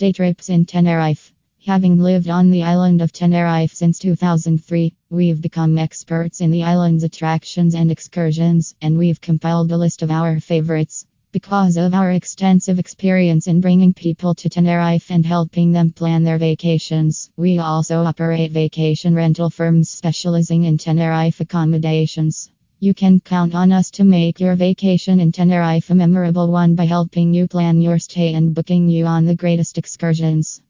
Day trips in Tenerife. Having lived on the island of Tenerife since 2003, we've become experts in the island's attractions and excursions, and we've compiled a list of our favorites. Because of our extensive experience in bringing people to Tenerife and helping them plan their vacations, we also operate vacation rental firms specializing in Tenerife accommodations. You can count on us to make your vacation in Tenerife a memorable one by helping you plan your stay and booking you on the greatest excursions.